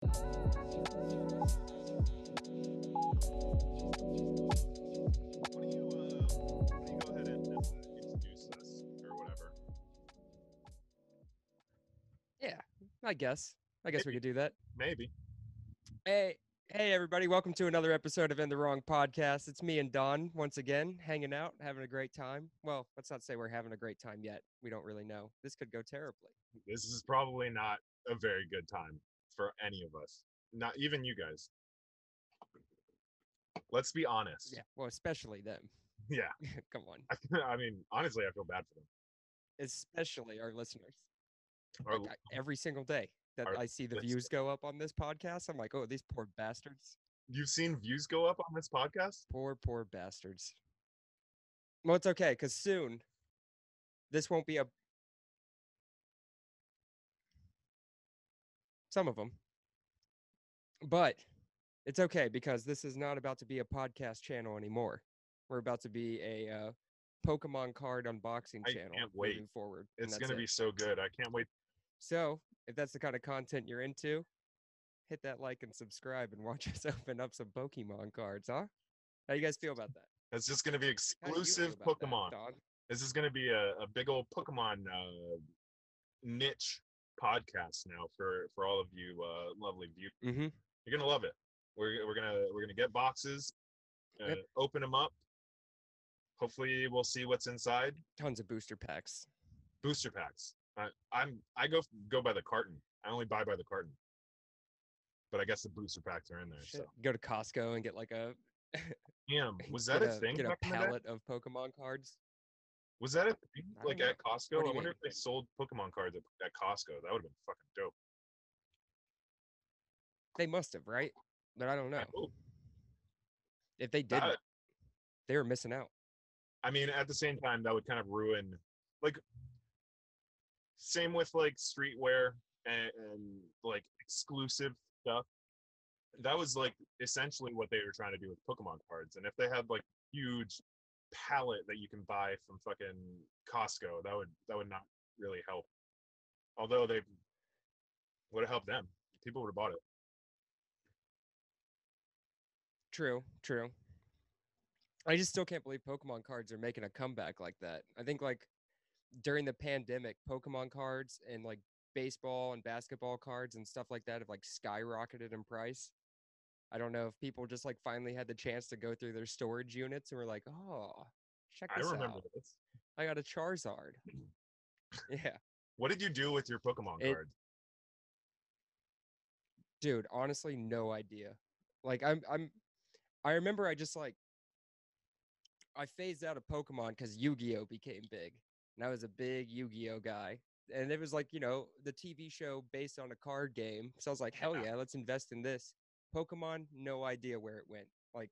Why don't you, uh, why don't you go ahead and just introduce us or whatever? Yeah, I guess. I guess we could do that. Maybe. Hey, hey, everybody! Welcome to another episode of In the Wrong Podcast. It's me and Don once again, hanging out, having a great time. Well, let's not say we're having a great time yet. We don't really know. This could go terribly. This is probably not a very good time for any of us. Not even you guys. Let's be honest. Yeah. Well, especially them. Yeah. Come on. I mean, honestly, I feel bad for them. Especially our listeners. Our Like, I- every single day that I see the listeners. views go up on this podcast, I'm like, oh, these poor bastards. You've seen views go up on this podcast? Poor, poor bastards. Well, it's okay because soon this won't be a. Some of them. But it's okay because this is not about to be a podcast channel anymore. We're about to be a uh, Pokemon card unboxing I channel can't wait. moving forward. and It's that's gonna it. be so good. I can't wait. So, if that's the kind of content you're into, hit that like and subscribe and watch us open up some Pokemon cards, huh? How you guys feel about that? It's just be How do you feel exclusive about that, Pokemon. Don? This is gonna be a, a big old Pokemon uh, niche podcast now for for all of you uh, lovely view. Mm-hmm. You're gonna love it. We're we're gonna we're gonna get boxes, uh, Yep. open them up. Hopefully, we'll see what's inside. Tons of booster packs. Booster packs. I, I'm I go go by the carton. I only buy by the carton. But I guess the booster packs are in there. Shit. So, Go to Costco and get like a damn, was that get a thing? Get a back in the day? pallet of Pokemon cards. Was that a thing? Like at. Costco? I wonder mean? if they sold Pokemon cards at, at Costco. That would have been fucking dope. They must have, right? But I don't know. I. If they didn't, they were missing out. I mean, at the same time, that would kind of ruin, like, same with like streetwear and, and like exclusive stuff. That was like essentially what they were trying to do with Pokemon cards. And if they had like huge palette that you can buy from fucking Costco, that would that would not really help. Although they would have helped them, people would have bought it. True, true. I just still can't believe Pokemon cards are making a comeback like that. I think like during the pandemic, Pokemon cards and like baseball and basketball cards and stuff like that have like skyrocketed in price. I don't know if people just like finally had the chance to go through their storage units and were like, "Oh, check this I remember out! this. I got a Charizard." yeah, What did you do with your Pokemon It- cards? dude. Honestly, no idea. Like I'm, I'm, I remember I just like I phased out of Pokemon because Yu-Gi-Oh became big, and I was a big Yu-Gi-Oh guy. And it was like you know the TV show based on a card game, so I was like, hell yeah, let's invest in this. Pokemon, no idea where it went. Like,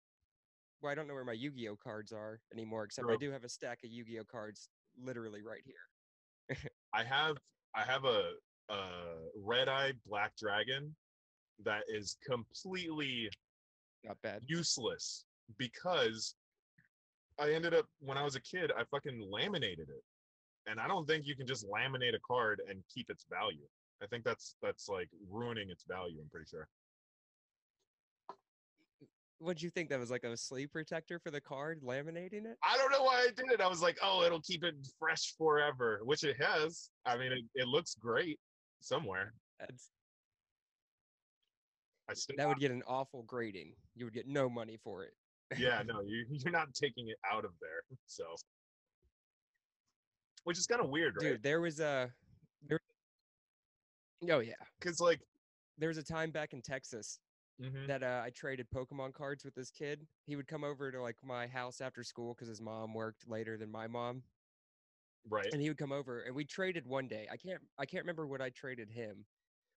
well, I don't know where my Yu-Gi-Oh cards are anymore, except I do have a stack of Yu-Gi-Oh cards literally right here. I have I have a a red eye black dragon that is completely Not bad. useless because I ended up when I was a kid I fucking laminated it. And I don't think you can just laminate a card and keep its value. I think that's that's like ruining its value, I'm pretty sure. What'd you think? That was like a sleeve protector for the card, laminating it? I don't know why I did it. I was like, oh, it'll keep it fresh forever, which it has. I mean, it, it looks great somewhere. That's that would get an awful grading. You would get no money for it. yeah, no, you you're not taking it out of there. So, which is kind of weird, right? Dude, there was a there. Oh yeah, Because like, there was a time back in Texas mhm, that uh, I traded Pokemon cards with this kid. He would come over to like my house after school because his mom worked later than my mom, right, and he would come over and we traded one day. I can't I can't remember what I traded him,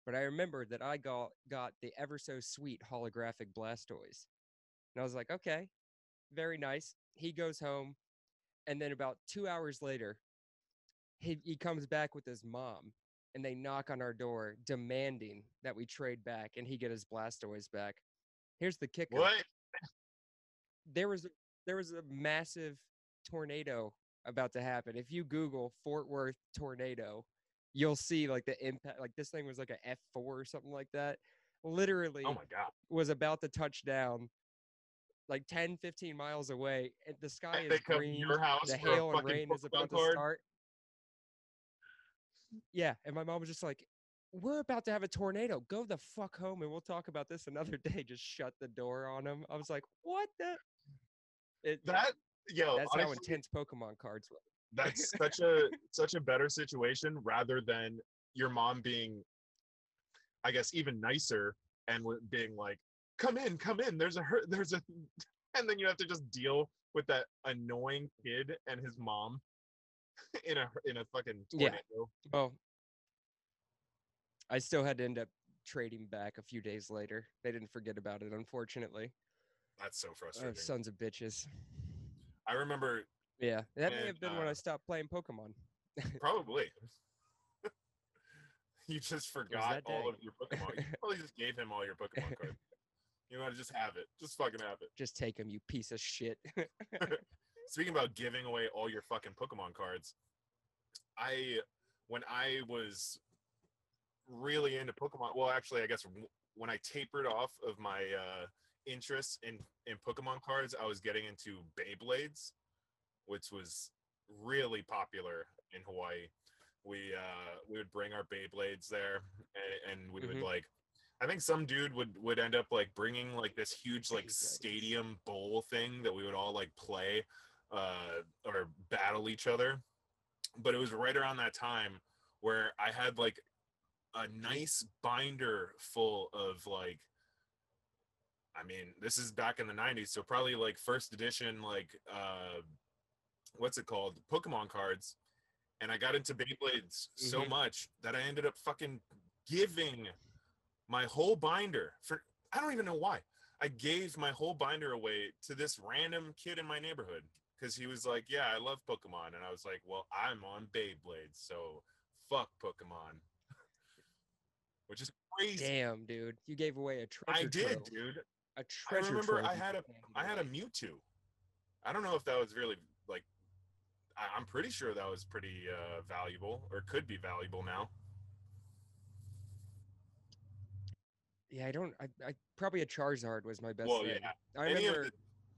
but I remember that I got got the ever so sweet holographic Blastoise, and I was like, okay, very nice. He goes home, and then about two hours later, he he comes back with his mom, and they knock on our door demanding that we trade back and he get his Blastoise back. Here's the kicker what? there was there was a massive tornado about to happen. If you Google Fort Worth tornado, you'll see like the impact. Like this thing was like a F four or something like that. Oh literally Oh my god. was about to touch down like 10 15 miles away and the sky they is green your house the hail and rain is about to start yeah and my mom was just like we're about to have a tornado. Go the fuck home and we'll talk about this another day. Just shut the door on him i was like what the it, That yo, that's how intense pokemon cards were that's such a such a better situation rather than your mom being i guess even nicer and being like come in come in there's a hurt there's a and then you have to just deal with that annoying kid and his mom in a in a fucking Yeah. well i still had to end up trading back a few days later. They didn't forget about it unfortunately. That's so oh, frustrating. sons of bitches. I remember yeah that may have been when uh, i stopped playing pokemon. Probably. You just forgot all of your pokemon. You probably just gave him all your pokemon cards. You know, to just have it. Just fucking have it. Just take him you piece of shit Speaking about giving away all your fucking Pokemon cards, I when I was really into Pokemon, well, actually, I guess when I tapered off of my uh, interest in in Pokemon cards, I was getting into Beyblades, which was really popular in Hawaii. We uh, we would bring our Beyblades there, and, and we would Mhm. like. I think some dude would would end up like bringing like this huge like stadium bowl thing that we would all like play uh or battle each other. But it was right around that time where i had like a nice binder full of like i mean this is back in the 90s so probably like first edition like uh what's it called? Pokemon cards. And i got into beyblades so Mhm. much that i ended up fucking giving my whole binder for i don't even know why. I gave my whole binder away to this random kid in my neighborhood because he was like, "Yeah, I love Pokemon," and I was like, "Well, I'm on Beyblade, so fuck Pokemon," which is crazy. Damn, dude, you gave away a treasure. I did, trove. dude. A treasure. remember I had a- I had a. Mewtwo. I don't know if that was really like. I, I'm pretty sure that was pretty uh, valuable, or could be valuable now. Yeah, I don't. I, I probably a Charizard was my best. well, thing. yeah, I any remember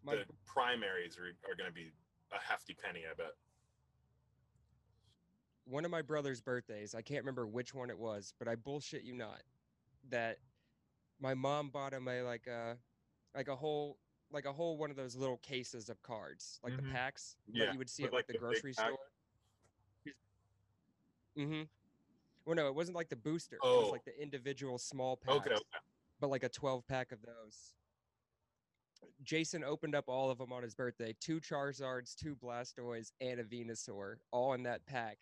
my the primaries are, are going to be a hefty penny, I bet. one of my brother's birthdays. I can't remember which one it was, but I bullshit you not. That my mom bought him a like a like a whole like a whole one of those little cases of cards, like Mhm. the packs Yeah, that you would see at like like, the the grocery store. Mm-hmm. Well, no, it wasn't like the booster. It Oh. was like the individual small packs, Okay, okay. but like a 12 pack of those. Jason opened up all of them on his birthday. Two Charizards, two Blastoise, and a Venusaur, all in that pack.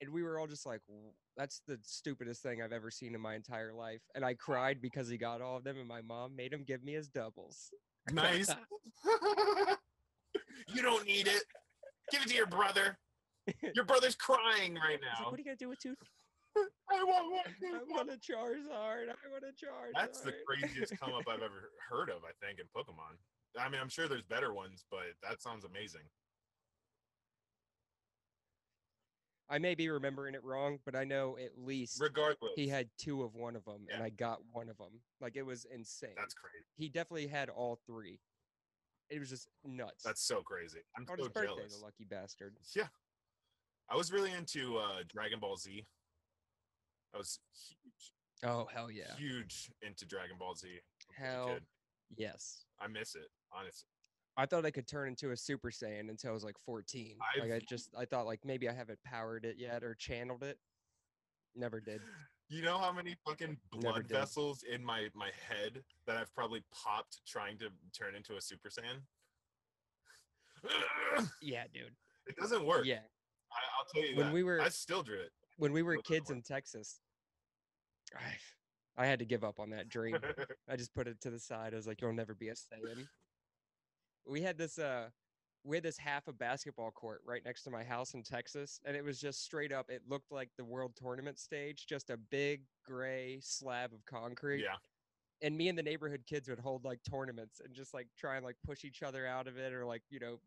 And we were all just like, "That's the stupidest thing I've ever seen in my entire life." And I cried because he got all of them, and my mom made him give me his doubles. Nice. you don't need it. Give it to your brother. Your brother's crying right He's like, now. what are you gonna do with two? I want one. I want a Charizard. I want a Charizard. That's the craziest come up I've ever heard of, I think, in Pokemon. I mean, I'm sure there's better ones, but that sounds amazing. I may be remembering it wrong, but I know at least Regardless, he had two of one of them, and I got one of them. Like it was insane. that's crazy. he definitely had all three. It was just nuts. That's so crazy. I'm on so his birthday, jealous. the lucky bastard. Yeah. I was really into uh, Dragon Ball Z. I was huge, Oh hell yeah! huge into Dragon Ball Z. Hell yes. I miss it, honestly. I thought I could turn into a Super Saiyan until I was like 14. like I just I thought like maybe I haven't powered it yet or channeled it. Never did. You know how many fucking blood vessels in my my head that I've probably popped trying to turn into a Super Saiyan? Yeah, dude. it doesn't work. Yeah. I, I'll tell you When that. we were I still drew it. When we were kids in Texas, I, I had to give up on that dream. I just put it to the side. I was like, "You'll never be a Saiyan." We had this uh, we had this half a basketball court right next to my house in Texas, and it was just straight up. It looked like the world tournament stage, just a big gray slab of concrete. yeah. And me and the neighborhood kids would hold like tournaments and just like try and like push each other out of it, or like you know,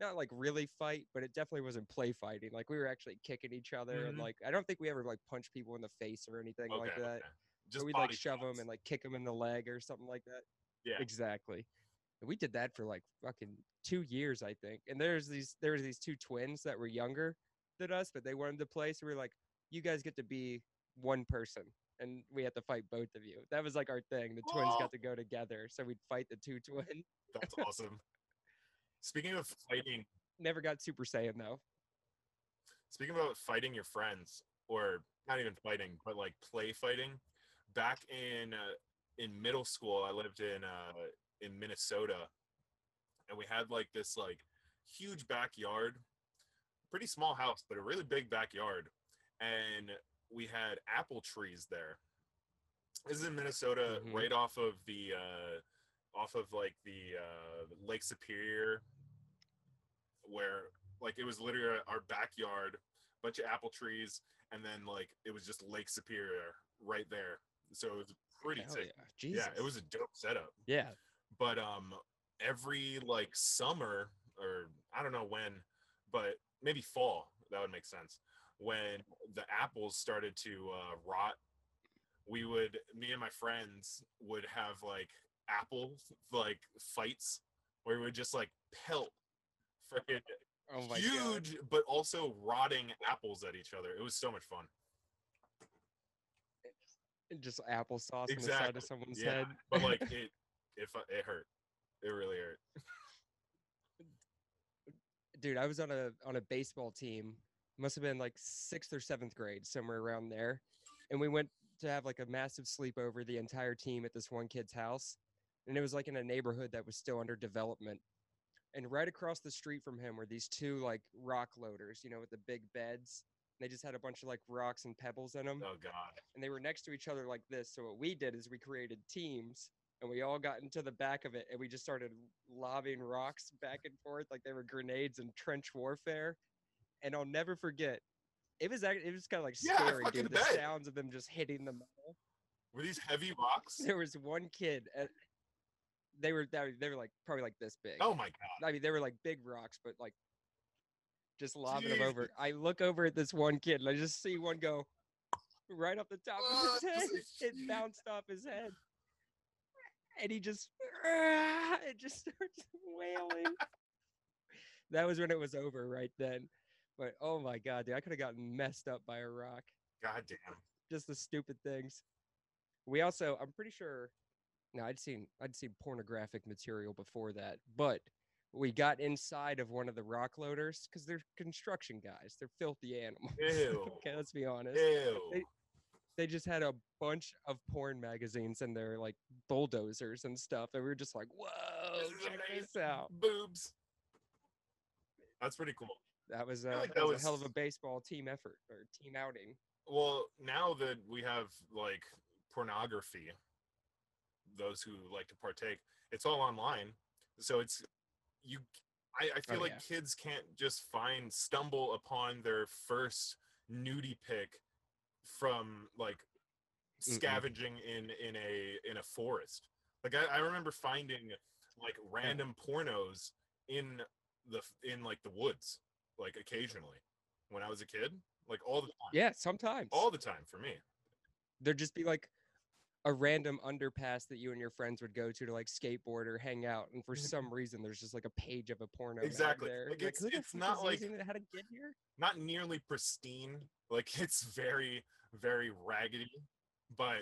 not like really fight, but it definitely wasn't play fighting. Like we were actually kicking each other, and Mhm. like I don't think we ever like punched people in the face or anything Okay. like that okay. just we'd like shove them and like kick them in the leg or something like that. Yeah. exactly. And we did that for like fucking two years, I think. And there's these there was these two twins that were younger than us, but they wanted to play, so we were like, "You guys get to be one person." And we had to fight both of you. That was like our thing. The twins got to go together, so we'd fight the two twins. That's awesome. Speaking of fighting, Never got Super Saiyan though. speaking about fighting your friends, or not even fighting, but like play fighting. Back in uh, in middle school, I lived in uh, in Minnesota, and we had like this like huge backyard, pretty small house, but a really big backyard, and we had apple trees there. This is in Minnesota, Mhm. right off of the uh, off of like the uh, Lake Superior, where like it was literally our backyard, bunch of apple trees, and then like it was just Lake Superior right there. So it was pretty Hell sick. yeah. Yeah, it was a dope setup Yeah. but um every like summer or i don't know when but maybe fall that would make sense when the apples started to uh, rot we would me and my friends would have like apple like fights where we would just like pelt freaking Oh my god. huge but also rotting apples at each other. It was so much fun. And Just applesauce on the side Exactly. of someone's yeah. head. but like it it, it hurt. It really hurt. Dude i was on a on a baseball team. Must have been like sixth or seventh grade somewhere around there. And we went to have like a massive sleepover the entire team at this one kid's house and it was like in a neighborhood that was still under development and right across the street from him were these two like rock loaders you know with the big beds they just had a bunch of like rocks and pebbles in them oh god and they were next to each other like this. So what we did is we created teams and we all got into the back of it and we just started lobbing rocks back and forth like they were grenades and trench warfare. And I'll never forget. It was it was kind of like Yeah, scary, dude. The bet. sounds of them just hitting the metal. were these heavy rocks There was one kid. At, they were they were- they were like probably like this big. oh my god I mean, they were like big rocks, but like just lobbing them over. I look over at this one kid and I just see one go right off the top of his head. It bounced off his head. And he just it just starts wailing. that was when it was over right then. But oh my god, dude, I could have gotten messed up by a rock. god damn Just the stupid things. We also, I'm pretty sure no, I'd seen I'd seen pornographic material before that, but we got inside of one of the rock loaders because they're construction guys. They're filthy animals. Ew. okay, let's be honest. Ew. They- They just had a bunch of porn magazines and they're like bulldozers and stuff, and we were just like, "Whoa, check this out!" Boobs. That's pretty cool. That was, uh, like that that was a hell of a baseball team effort or team outing. Well, now that we have like pornography, those who like to partake, it's all online. So it's you I, I feel Oh, like yeah. kids can't just find stumble upon their first nudie pic from like Mm-mm. scavenging in in a in a forest. Like I, I remember finding like random pornos in the in like the woods, like occasionally when I was a kid, like all the time, Yeah, sometimes all the time for me. there'd just be like a random underpass that you and your friends would go to to like skateboard or hang out, and for mm-hmm. some reason there's just like a page of a porno. Exactly. there. Like, it's- "Who it's not like- how to get here. Not nearly pristine, like it's very very raggedy, but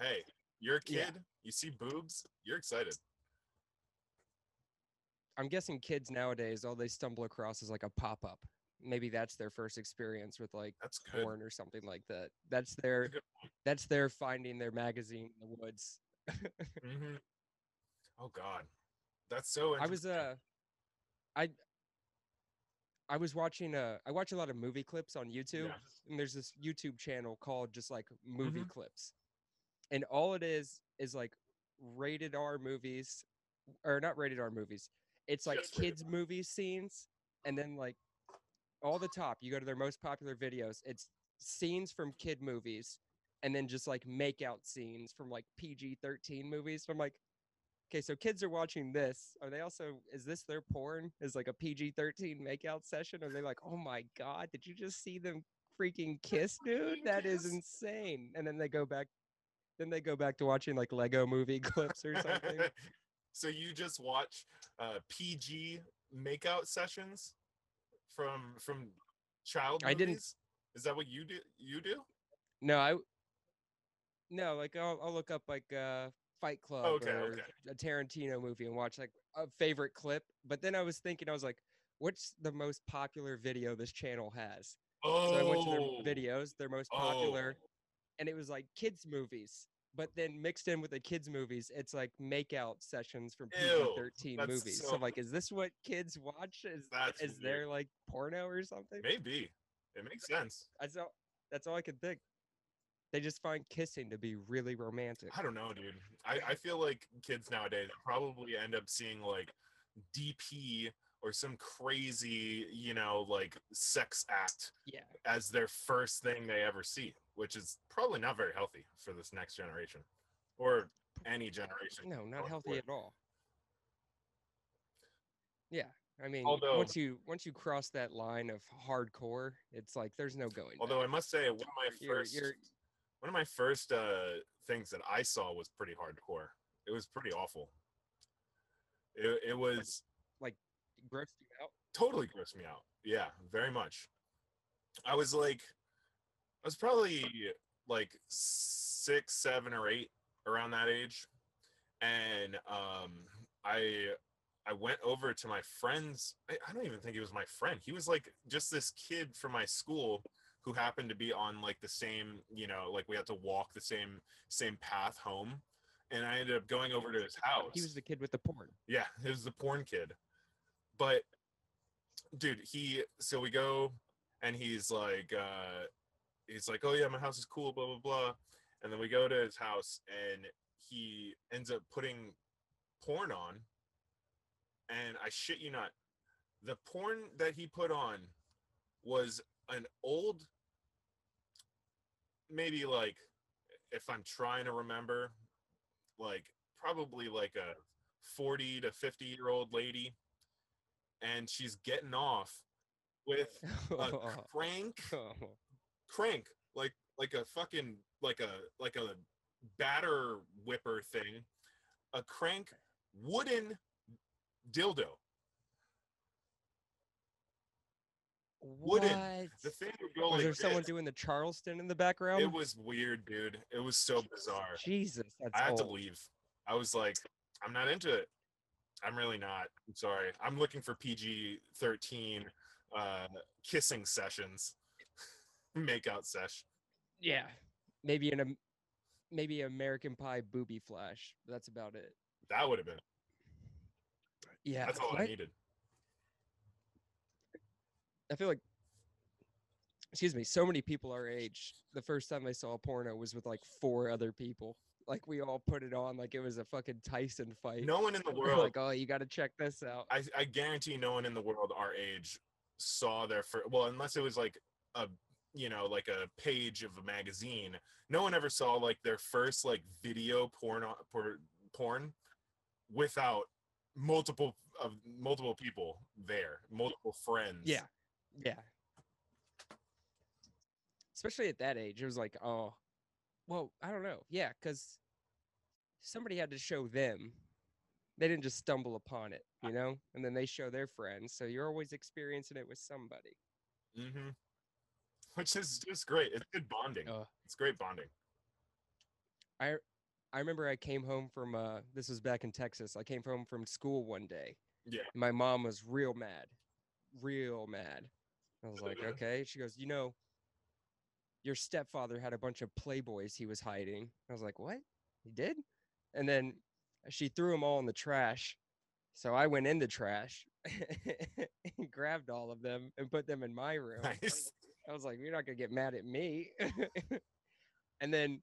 hey, you're a Yeah. kid, you see boobs, you're excited. I'm guessing kids nowadays all they stumble across is like a pop up. Maybe that's their first experience with like That's good. porn or something like that. That's their good that's their finding their magazine in the woods. hmm Oh God, that's so. I was uh I I was watching uh I watch a lot of movie clips on YouTube Yeah. and there's this YouTube channel called just like movie Mm-hmm. clips. And all it is is like rated R movies or not rated R movies. It's like Just kids movie scenes and then like all the top you go to their most popular videos. It's scenes from kid movies and then just like make out scenes from like PG-13 movies. So I'm like Okay, so kids are watching this. Are they also is this their porn? Is like a PG-13 makeout session? Are they like, "Oh my god, did you just see them freaking kiss, dude? That is insane." And then they go back then they go back to watching like Lego movie clips or something. so you just watch uh, PG makeout sessions from from child I didn't- movies? Is that what you do? You do? No, I no, like I'll, I'll look up like uh Fight Club Okay, or okay. a Tarantino movie and watch like a favorite clip. But then I was thinking, I was like, what's the most popular video this channel has? Oh, So I went to their videos, their most popular, oh. and it was like kids movies. But then mixed in with the kids movies, it's like makeout sessions from Ew, PG-13 movies. So, so- like, is this what kids watch? Is That's is there like porno or something? Maybe it makes sense. That's all. That's all I could think. They just find kissing to be really romantic. I don't know, dude. I, I feel like kids nowadays probably end up seeing like DP or some crazy, you know, like sex act Yeah. as their first thing they ever see, which is probably not very healthy for this next generation or any generation. No, not healthy forward. at all. Yeah. I mean, Although- once you once you cross that line of hardcore, it's like there's no going. Although I must say, one of my You're- 1st you're- one of my first uh, things that I saw was pretty hardcore. It was pretty awful. It, it was like grossed you out. totally grossed me out. Yeah, very much. I was like, I was probably like six, seven, or eight around that age, and um, I I went over to my friend's. I, I don't even think he was my friend. He was like just this kid from my school who happened to be on like the same, you know, like we had to walk the same same path home, and I ended up going over to his house. He was the kid with the porn. Yeah, he was the porn kid. But dude, he so we go and he's like uh he's like, Oh yeah, my house is cool, blah blah blah. And then we go to his house and he ends up putting porn on. And I shit you not, the porn that he put on was an old maybe like if I'm trying to remember, like probably like a 40 to 50 year old lady and she's getting off with a crank oh. Crank like like a fucking like a like a batter whipper thing a crank wooden dildo wooden. What? the thing would go Was like there someone doing the Charleston in the background? it was weird dude it was so bizarre Jesus, that's I had to leave. I was like, I'm not into it. I'm really not. I'm sorry. I'm looking for PG 13 uh, kissing sessions, makeout sesh. Yeah, maybe an Am- maybe American Pie booby flash. That's about it. That would have been. Yeah, That's all I I, needed. I feel like, excuse me, so many people our age. The first time they saw a porno was with like four other people. Like we all put it on like it was a fucking Tyson fight. No one in the world, like, oh, you got to check this out. I, I guarantee no one in the world our age saw their first, well, unless it was like a, you know, like a page of a magazine. No one ever saw like their first like video porn, porn without multiple of multiple people there, multiple friends. Yeah, yeah. Especially at that age, it was like, oh, well, I don't know. Yeah, because somebody had to show them. They didn't just stumble upon it, you know, and then they show their friends. So you're always experiencing it with somebody. Mm-hmm. Which is just great. It's good bonding. Uh, It's great bonding. I I remember I came home from uh this was back in Texas. I came home from school one day. Yeah. My mom was real mad. Real mad. I was like, "Okay." She goes, "You know, your stepfather had a bunch of playboys he was hiding." I was like, "What? He did?" And then she threw them all in the trash. So I went in the trash and grabbed all of them and put them in my room. Nice. I was like, you're not gonna get mad at me. and then,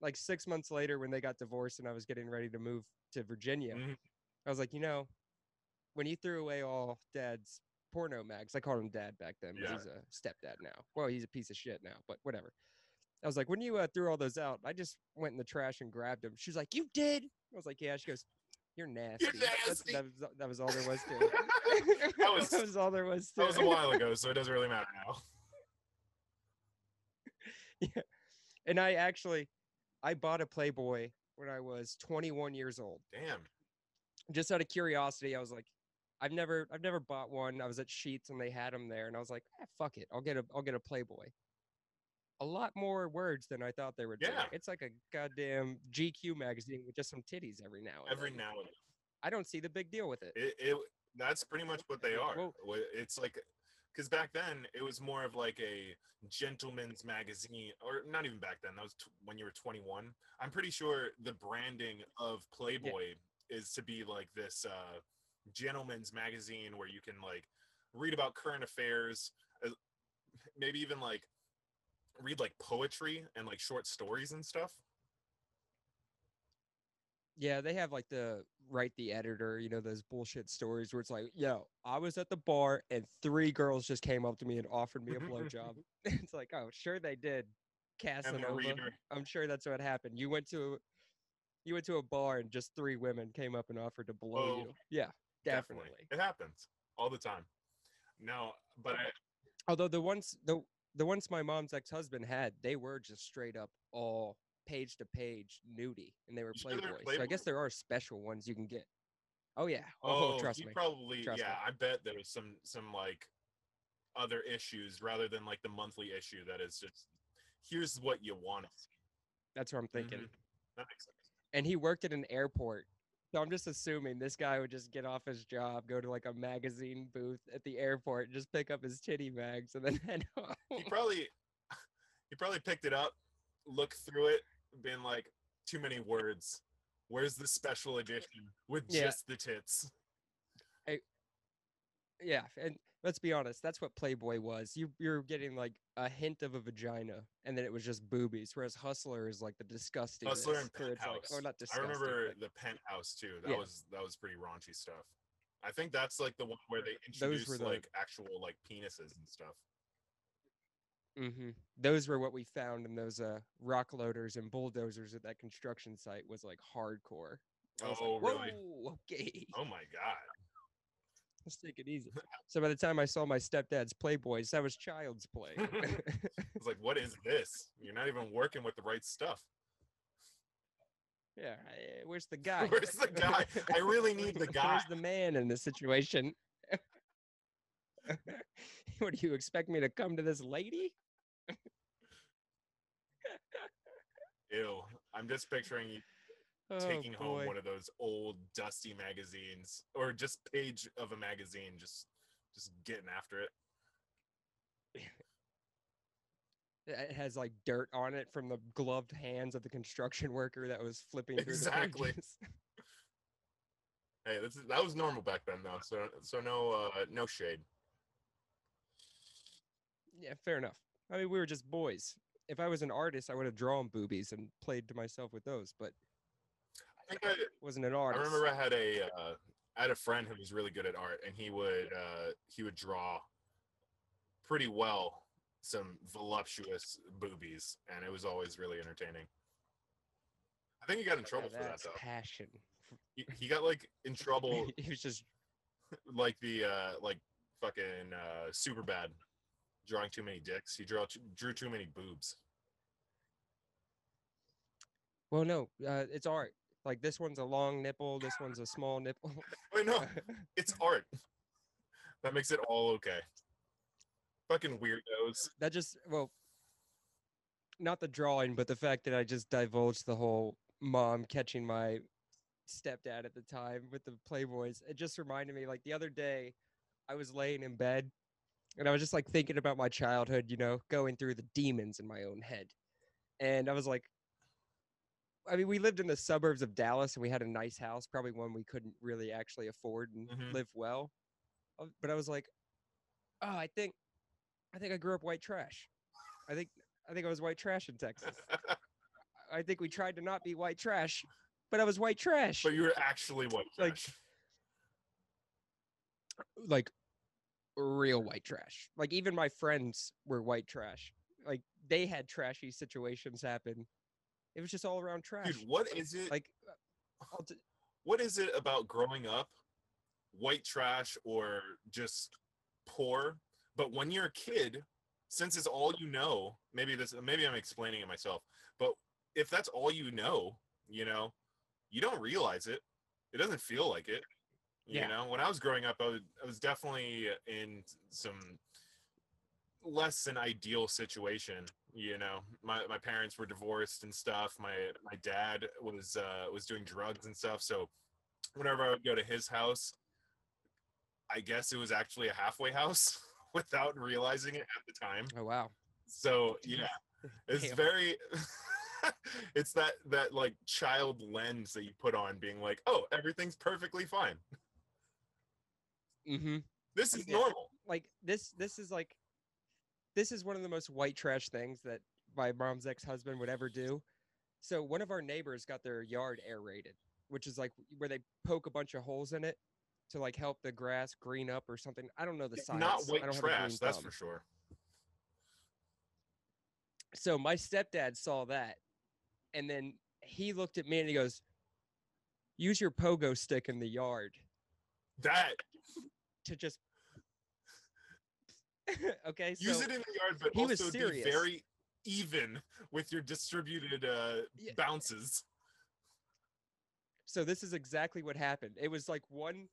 like six months later, when they got divorced and I was getting ready to move to Virginia, Mhm. I was like, you know, when you threw away all Dad's porno mags, I called him Dad back then, Yeah. he's a stepdad now. Well, he's a piece of shit now, but whatever. I was like, when you uh, threw all those out, I just went in the trash and grabbed them. She's like, you did? I was like, yeah. She goes, you're nasty. That's- nasty. That, was, that was all there was to it. That was- that was all there was to That was a while ago, so it doesn't really matter now. and I actually, I bought a Playboy when I was 21 years old. Damn. Just out of curiosity, I was like, I've never I've never bought one. I was at Sheetz and they had them there, and I was like, eh, fuck it, I'll get a I'll get a Playboy. A lot more words than I thought they would. be. Yeah. It's like a goddamn GQ magazine with just some titties every now and Every then. now and then. I don't see the big deal with it. It, it that's pretty much what they are. Well- It's like because back then it was more of like a gentleman's magazine, or not even back then. That was t- when you were 21. I'm pretty sure the branding of Playboy is to be like this uh, gentleman's magazine where you can like read about current affairs, uh, maybe even like read like poetry and like short stories and stuff. Yeah, they have like the write the editor, you know, those bullshit stories where it's like, yo, I was at the bar and three girls just came up to me and offered me a blowjob. it's like, oh, sure they did. Casanova. I'm sure that's what happened. You went to you went to a bar and just three women came up and offered to blow Oh, you. Yeah, definitely. It happens all the time. No, but I, Although the ones the the ones my mom's ex-husband had, they were just straight up all page to page nudie and they were sure Playboy. So I guess there are special ones you can get. Oh yeah. Oh, Oh, trust me. probably Trust me. yeah. I bet there was some some like other issues rather than like the monthly issue that is just here's what you want. That's what I'm thinking. Mhm. That makes sense. And he worked at an airport. So I'm just assuming this guy would just get off his job, go to like a magazine booth at the airport, just pick up his titty mags and then head home. He probably he probably picked it up, looked through it, been like too many words. Where's the special edition with Yeah. just the tits? Yeah, and let's be honest, that's what Playboy was. You you're getting like a hint of a vagina, and then it was just boobies. Whereas Hustler is like the disgusting. Hustler and it's like, Penthouse. oh, not I remember like- the penthouse too. That Yeah. was that was pretty raunchy stuff. I think that's like the one where they introduced the- like actual like penises and stuff. Hmm Those were what we found in those uh, rock loaders and bulldozers at that construction site was like hardcore. I was Oh, like, really? Okay, Oh my god. let's take it easy. So by the time I saw my stepdad's Playboys, that was child's play. It's like, what is this? You're not even working with the right stuff. yeah, where's the guy? Where's the guy? I really need the guy. Where's the man in this situation? what do you expect me to come to this lady? Ew. I'm just picturing you Oh, taking home one of those old dusty magazines or just page of a magazine, just just getting after it. It has like dirt on it from the gloved hands of the construction worker that was flipping through Exactly. Hey, this is, that was normal back then though, so so no uh no shade. yeah, fair enough. I mean, we were just boys. If I was an artist, I would have drawn boobies and played to myself with those, but I think I, wasn't an artist. I remember I had a uh, I had a friend who was really good at art, and he would uh, he would draw pretty well some voluptuous boobies, and it was always really entertaining. I think he got in trouble for that though. passion. He, he got like in trouble, he was just like the uh, like fucking uh, Superbad, drawing too many dicks. He drew drew too many boobs. well, no, uh, it's art. Like this one's a long nipple, this one's a small nipple. Wait, no, it's art. That makes it all okay. Fucking weirdos. that just well not the drawing but the fact that i just divulged the whole mom catching my stepdad at the time with the playboys it just reminded me like the other day i was laying in bed and i was just like thinking about my childhood you know going through the demons in my own head. And i was like i mean we lived in the suburbs of dallas and we had a nice house probably one we couldn't really actually afford and Mhm. live well. Uh, but i was like oh i think i think i grew up white trash. I think i think i was white trash in texas. I think we tried to not be white trash but i was white trash. But you were actually white Like, like real white trash like even my friends were white trash like they had trashy situations happen it was just all around trash Dude, what is it? like uh, t- what is it about growing up white trash or just poor? But when you're a kid, since it's all you know, maybe this maybe I'm explaining it myself, but if that's all you know, you know, you don't realize it. It doesn't feel like it. You Yeah. know, when I was growing up, I was, I was definitely in some less than ideal situation. You know, my, my parents were divorced and stuff. My my dad was uh, was doing drugs and stuff. So whenever I would go to his house, I guess it was actually a halfway house without realizing it at the time. Oh wow. So yeah, it's Damn. very it's that that like child lens that you put on being like, "Oh, everything's perfectly fine. Mm-hmm. This is Yeah. normal." Like this. This is like. This is one of the most white trash things that my mom's ex-husband would ever do. So one of our neighbors got their yard aerated, which is like where they poke a bunch of holes in it to like help the grass green up or something. I don't know the science. not I white trash, that's thumb. for sure. so my stepdad saw that and then he looked at me and he goes use your pogo stick in the yard That to just okay so use it in the yard, but he was also be very even with your distributed uh Yeah. bounces. so this is exactly what happened it was like one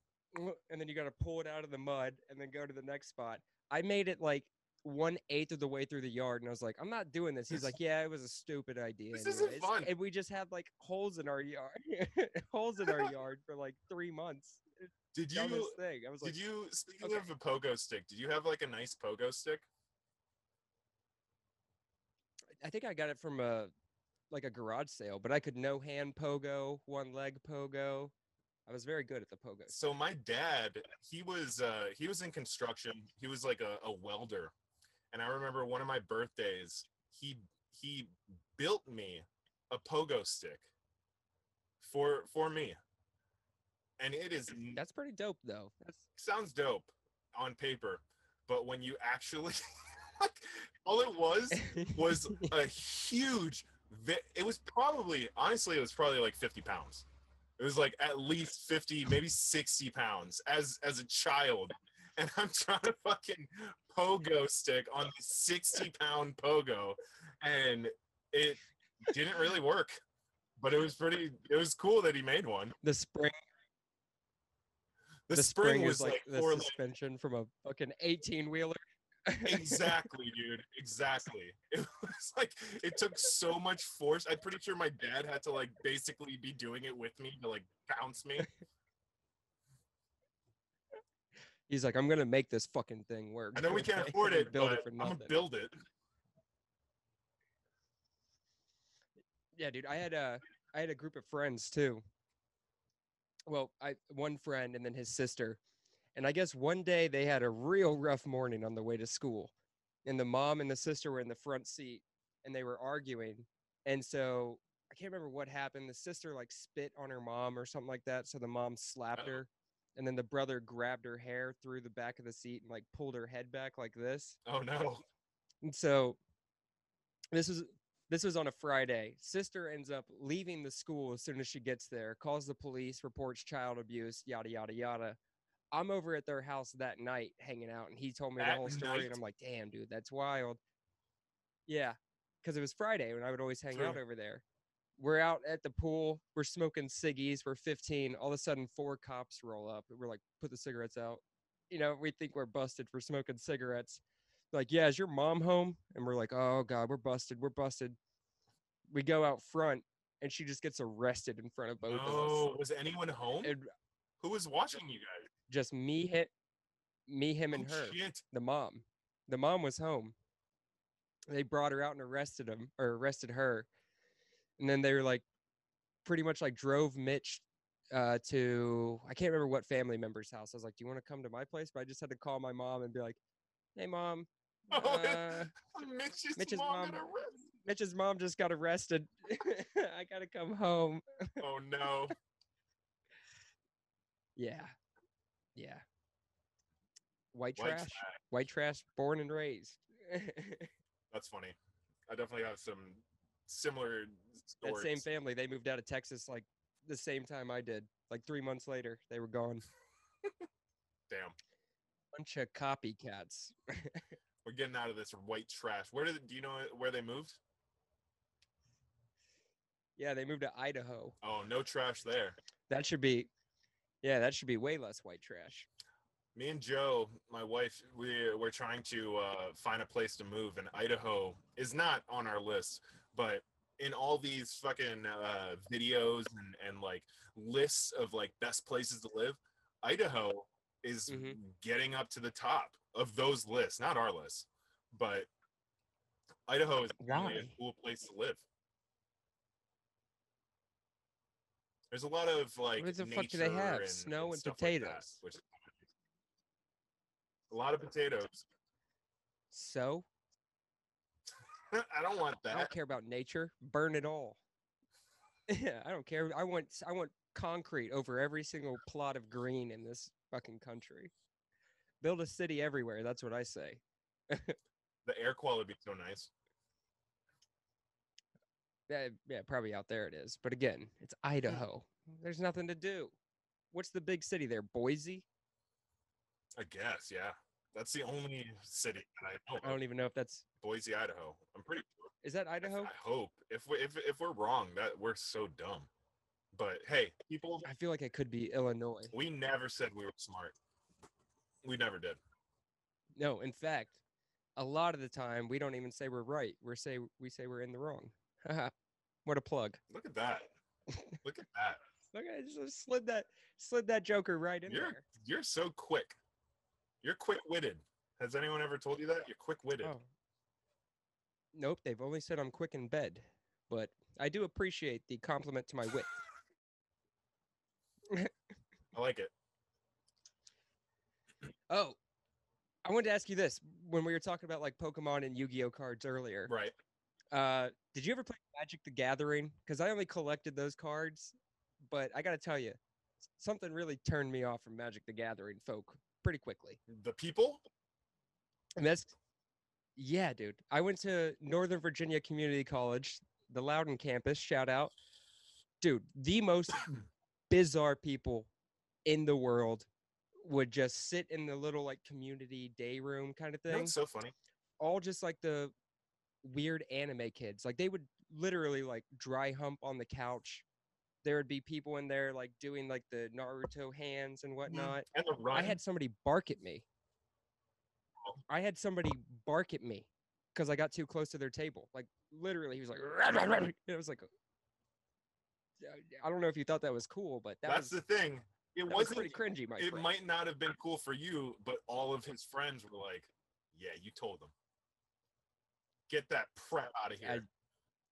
and then you got to pull it out of the mud and then go to the next spot i made it like one eighth of the way through the yard and i was like i'm not doing this he's like yeah it was a stupid idea This isn't fun. and we just had like holes in our yard holes in our yard for like three months Did you thing i was like did you speaking okay. of a pogo stick, did you have like a nice pogo stick? I think I got it from a like a garage sale, but I could no hand pogo, one leg pogo. I was very good at the pogo. so my dad he was uh he was in construction he was like a, a welder and i remember one of my birthdays he he built me a pogo stick for for me and it is That's pretty dope though. That's sounds dope on paper but when you actually all it was was a huge it was probably honestly it was probably like 50 pounds it was like at least 50 maybe 60 pounds as as a child and i'm trying to fucking pogo stick on the 60 pound pogo and it didn't really work but it was pretty it was cool that he made one the spring. The, The, spring, is was like like the suspension from a fucking eighteen wheeler. exactly dude exactly it was like it took so much force i'm pretty sure my dad had to like basically be doing it with me to like bounce me He's like, I'm gonna make this fucking thing work. i know we can't afford it build but it for i'm gonna nothing. build it Yeah, dude. I had a I had a group of friends too. Well, I one friend and then his sister. And I guess one day they had a real rough morning on the way to school. And the mom and the sister were in the front seat and they were arguing. And so I can't remember what happened. The sister like spit on her mom or something like that. So the mom slapped uh-huh. her. And then the brother grabbed her hair through the back of the seat and like pulled her head back like this. oh no And so this was this was on a Friday. Sister ends up leaving the school as soon as she gets there, calls the police, reports child abuse, yada yada yada. I'm over at their house that night hanging out, and he told me the whole story, night? and I'm like, damn, dude, that's wild. Yeah, because it was Friday when I would always hang out over there. We're out at the pool, we're smoking ciggies, we're 15. All of a sudden, four cops roll up. We're like, put the cigarettes out. You know, we think we're busted for smoking cigarettes like, yeah, is your mom home? And we're like, oh god, we're busted, we're busted. We go out front, and she just gets arrested in front of both of oh us. was anyone home And who was watching you guys just me hit, me, him, and Oh, her. shit. The mom, the mom was home. They brought her out and arrested him or arrested her, and then they were like, pretty much like drove Mitch uh, to I can't remember what family member's house. I was like, do you want to come to my place? But I just had to call my mom and be like, hey mom. Oh, Uh, Mitch's, Mitch's mom, mom-. Mitch's mom just got arrested. I gotta come home. oh no Yeah. Yeah. White White trash. trash. White trash born and raised. that's funny i definitely have some similar stories. that same family, they moved out of Texas like the same time I did. Like three months later, they were gone. damn Bunch of copycats. we're getting out of this white trash where did do you know where they moved Yeah, they moved to Idaho. Oh, no trash there. That should be, yeah, that should be way less white trash. Me and Joe, my wife, we we're trying to uh, find a place to move, and Idaho is not on our list. But in all these fucking uh, videos and and like lists of like best places to live, Idaho is Mhm. getting up to the top of those lists. Not our list, but Idaho is really a cool place to live. There's a lot of like What the fuck do they nature have? and- Snow and stuff like that, potatoes. which a lot of potatoes. So I don't want that. I don't care about nature. Burn it all. Yeah, I don't care. I want I want concrete over every single plot of green in this fucking country. Build a city everywhere. That's what I say. The air quality would be so nice. Yeah, yeah, probably out there it is. But again, it's Idaho. There's nothing to do. What's the big city there? Boise? I guess, yeah. That's the only city that I know. I don't even know if that's Boise, Idaho. I'm pretty sure. is that Idaho? I hope. If we if if we're wrong, that we're so dumb. But hey, people, I feel like it could be Illinois. we never said we were smart. We never did. No, in fact, a lot of the time we don't even say we're right. We say we say we're in the wrong. What a plug. Look at that. Look at that. Look, I just slid that slid that joker right in You're there. you're so quick. You're quick witted. Has anyone ever told you that? You're quick witted. Oh. Nope, they've only said I'm quick in bed, but I do appreciate the compliment to my wit. I like it. Oh, I wanted to ask you this when we were talking about like Pokemon and Yu-Gi-Oh cards earlier. Right. Uh, did you ever play Magic the Gathering? Because I only collected those cards, but I got to tell you, something really turned me off from Magic the Gathering folk pretty quickly. The people? And that's, yeah, dude. I went to Northern Virginia Community College, the Loudoun campus. Shout out, dude. The most bizarre people in the world would just sit in the little like community day room kind of thing what's so funny? all just like the weird anime kids. Like they would literally like dry hump on the couch. There would be people in there like doing like the Naruto hands and whatnot. And the run. I had somebody bark at me. I had somebody bark at me because I got too close to their table. Like literally, he was like, it was like, I don't know if you thought that was cool, but that That's was, the thing. It that was wasn't pretty cringy, my it friend. might not have been cool for you, but all of his friends were like, "Yeah, you told them. Get that prep out of here." I-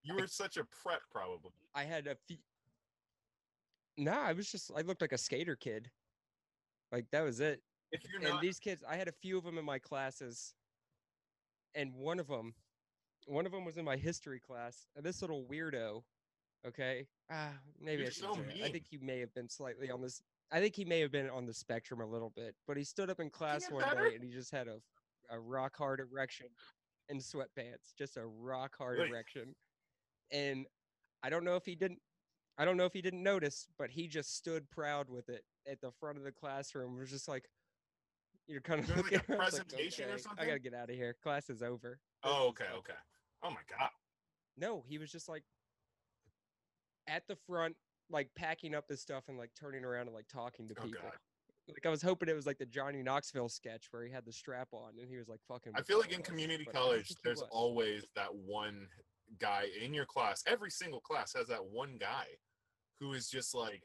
you were such a prep, probably. I had a few. Nah, I was just I looked like a skater kid. Like that was it. And not, these kids, I had a few of them in my classes, and one of them, one of them was in my history class. And this little weirdo, okay, ah, maybe I should so. I think he may have been slightly on this. I think he may have been on the spectrum a little bit, but he stood up in class one better? day and he just had a a rock hard erection in sweatpants, just a rock hard erection, and I don't know if he didn't. I don't know if he didn't notice, but he just stood proud with it at the front of the classroom. Was just like, you're kind of Doing, like, a looking. I like, presentation or something. I gotta get out of here. Class is over. oh, okay, okay. Oh my god. No, he was just like at the front, like packing up his stuff and like turning around and like talking to Oh, people. God. Like I was hoping it was like the Johnny Knoxville sketch where he had the strap on and he was like fucking. I feel like in community but college, there's was. always that one guy in your class. Every single class has that one guy who is just like,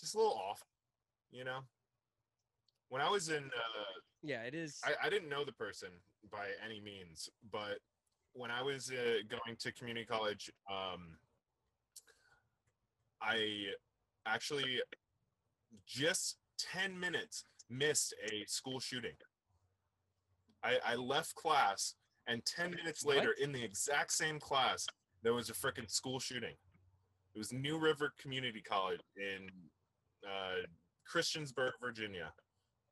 just a little off, you know. When I was in, uh, Yeah, it is. I, I didn't know the person by any means, but when I was uh, going to community college, um, I actually just 10 minutes missed a school shooting. I, I left class, and 10 minutes later, What? in the exact same class, there was a freaking school shooting. It was New River Community College in uh, Christiansburg, Virginia,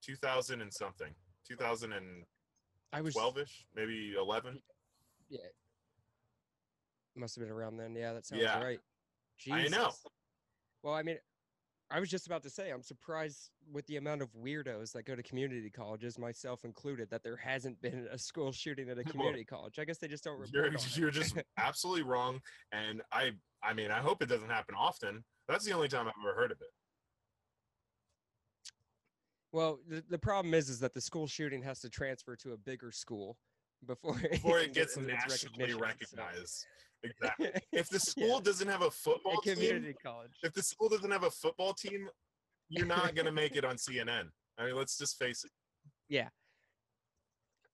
2000 and something, 2012 I was. 12 ish, maybe 11. Yeah. Must have been around then. Yeah, that sounds Yeah. right. I know. Well, I mean, I was just about to say, I'm surprised with the amount of weirdos that go to community colleges, myself included, that there hasn't been a school shooting at a Well, community college. I guess they just don't report You're you're just absolutely wrong, and I I mean I hope it doesn't happen often. That's the only time I've ever heard of it. Well, the, the problem is, is that the school shooting has to transfer to a bigger school before, Before it get gets some of its nationally recognition, so- recognized. Exactly. If the Yeah. school doesn't have a football a team, college. if the school doesn't have a football team, you're not gonna make it on CNN. I mean, let's just face it. Yeah.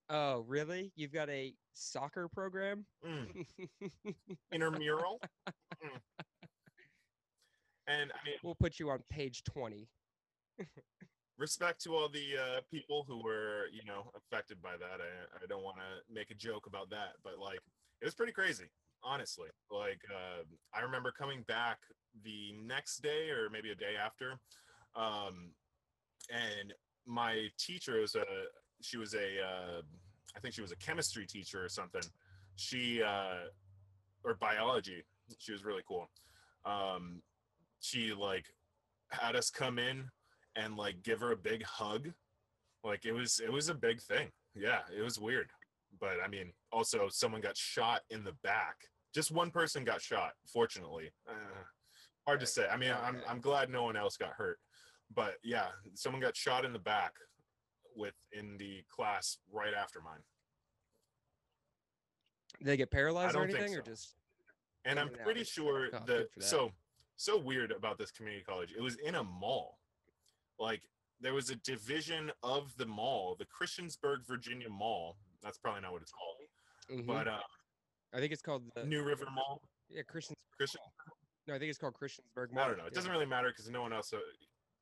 Oh, really? You've got a soccer program? Mm, intramural. Mm. And I mean, we'll put you on page 20. Respect to all the uh, people who were, you know, affected by that. I, I don't want to make a joke about that, but like, it was pretty crazy, honestly. Like, uh, I remember coming back the next day or maybe a day after, um, and my teacher was a, she was a, uh, I think she was a chemistry teacher or something. She, uh, or biology. She was really cool. Um, she like had us come in and like give her a big hug. Like it was it was a big thing. Yeah, it was weird. But I mean, also someone got shot in the back. Just one person got shot, fortunately. Uh, hard to say. I mean, I'm I'm glad no one else got hurt. But yeah, someone got shot in the back with in the class right after mine. Did they get paralyzed or don't think anything, or just And I'm in out. pretty sure Oh, that that. so so weird about this community college. It was in a mall. Like there was a division of the mall, the Christiansburg, Virginia Mall. That's probably not what it's called, Mhm. but uh, I think it's called the New River Mall. yeah Christians. Christian. No, I think it's called Christiansburg. Mall. I don't know. It doesn't really matter because no one else uh,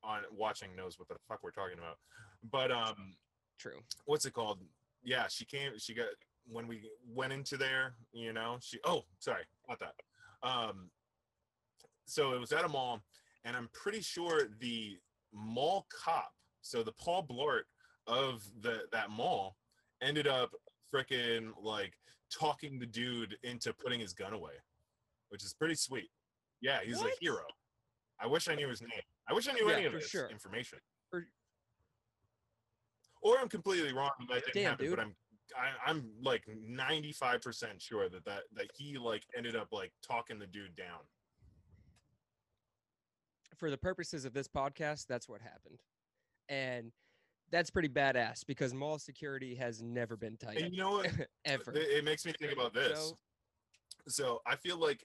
on watching knows what the fuck we're talking about. But um, True. what's it called? Yeah, she came. She got when we went into there. You know, she. Oh, sorry, not that. Um, so it was at a mall, and I'm pretty sure the mall cop, so the Paul Blart of the that mall, ended up freaking like talking the dude into putting his gun away, which is pretty sweet. Yeah, he's What? a hero. I wish I knew his name. I wish I knew Yeah, any of this sure. information. For- Or I'm completely wrong that didn't Damn, happen, dude. but I'm I, I'm like 95% sure that, that that he like ended up like talking the dude down. For the purposes of this podcast, that's what happened, and that's pretty badass because mall security has never been tight And you know what? ever. It, makes me think about this. So- So I feel like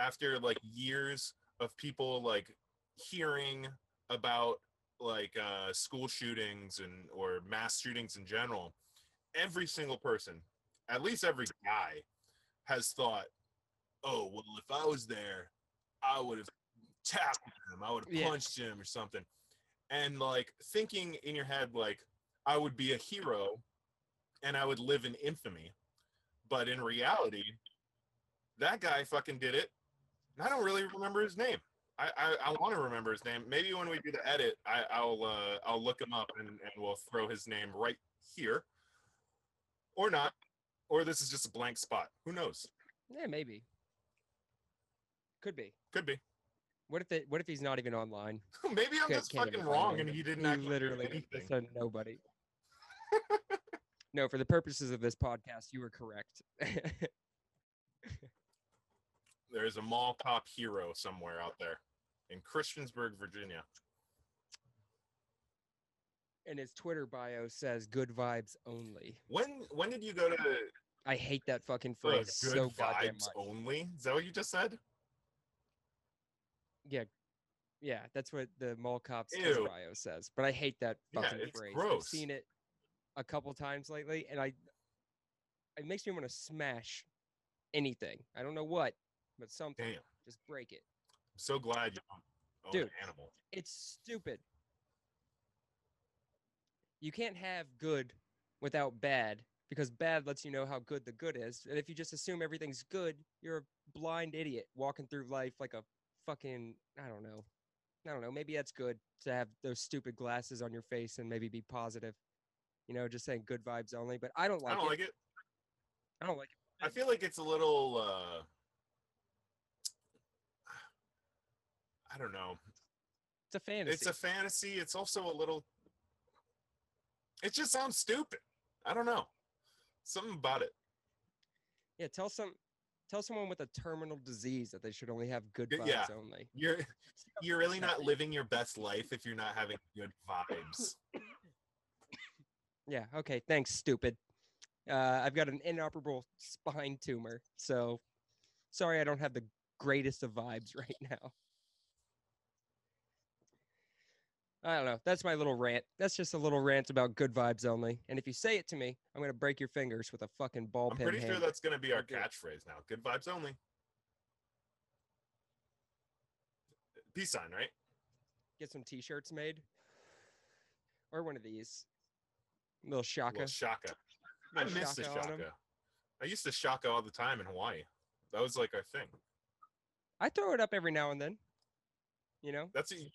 after like years of people like hearing about like uh, school shootings and or mass shootings in general, every single person, at least every guy, has thought, "Oh well, if I was there, I would have tackled him. I would have Yeah. punched him or something." And like thinking in your head, like I would be a hero, and I would live in infamy. But in reality, that guy fucking did it. And I don't really remember his name. I I, I want to remember his name. Maybe when we do the edit, I, I'll uh, I'll look him up and, and we'll throw his name right here, or not, or this is just a blank spot. Who knows? yeah, maybe. Could be. Could be. What if it? What if he's not even online? Maybe I'm just fucking wrong and he didn't He actually literally said nobody. no, for the purposes of this podcast, you were correct. There's a mall cop hero somewhere out there in Christiansburg, Virginia. and his Twitter bio says "good vibes only." When when did you go to I hate that fucking phrase good so goddamn vibes only? Is that what you just said? Yeah, yeah, that's what the mall cop's says. But I hate that Yeah, fucking it's phrase. gross. I've seen it a couple times lately, and I it makes me want to smash anything. I don't know what, but something. Damn. Just break it. I'm so glad you own Dude. an animal. It's stupid. You can't have good without bad because bad lets you know how good the good is. And if you just assume everything's good, you're a blind idiot walking through life like a fucking I don't know. I don't know. Maybe that's good to have those stupid glasses on your face and maybe be positive. You know, just saying good vibes only. But I don't like I don't it. like it. I don't like it. I feel like it's a little uh I don't know. It's a fantasy. It's a fantasy. It's also a little. It just sounds stupid. I don't know. Something about it. yeah, tell some tell someone with a terminal disease that they should only have good vibes yeah. only. You're you're really not living your best life if you're not having good vibes. Yeah, okay, thanks, stupid. Uh, I've got an inoperable spine tumor, so sorry I don't have the greatest of vibes right now. I don't know. That's my little rant. That's just a little rant about good vibes only. And if you say it to me, I'm gonna break your fingers with a fucking ball I'm pin. pretty sure that's gonna be our catchphrase now. Good vibes only. Peace sign, right? Get some T-shirts made, or one of these. Little shaka. Well, shaka. I Little miss the shaka 'em. shaka. I used to shaka all the time in Hawaii. That was like our thing. I throw it up every now and then. You know, That's you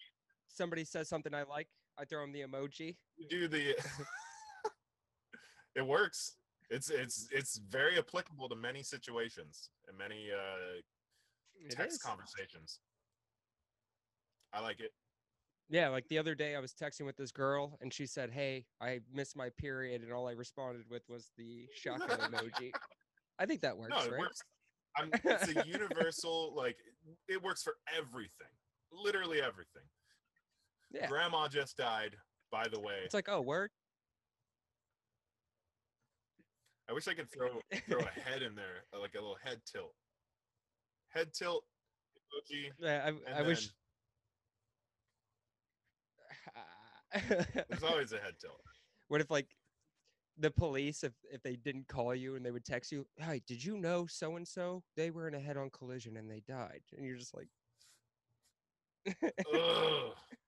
somebody says something I like, I throw them the emoji. You do the. it works. It's it's it's very applicable to many situations and many uh, text is. conversations. I like it. Yeah, like the other day I was texting with this girl and she said, "Hey, I missed my period," and all I responded with was the shaka emoji. I think that works, no, it right? works. I'm, it's a universal like it works for everything, literally everything. Yeah. Grandma just died, by the way. It's like, oh, word. I wish I could throw throw a head in there, like a little head tilt. Head tilt emoji. Yeah, I, I wish. There's always a head tilt. what if like the police, if if they didn't call you and they would text you, "Hi, did you know so and so? They were in a head-on collision and they died," and you're just like, Ugh.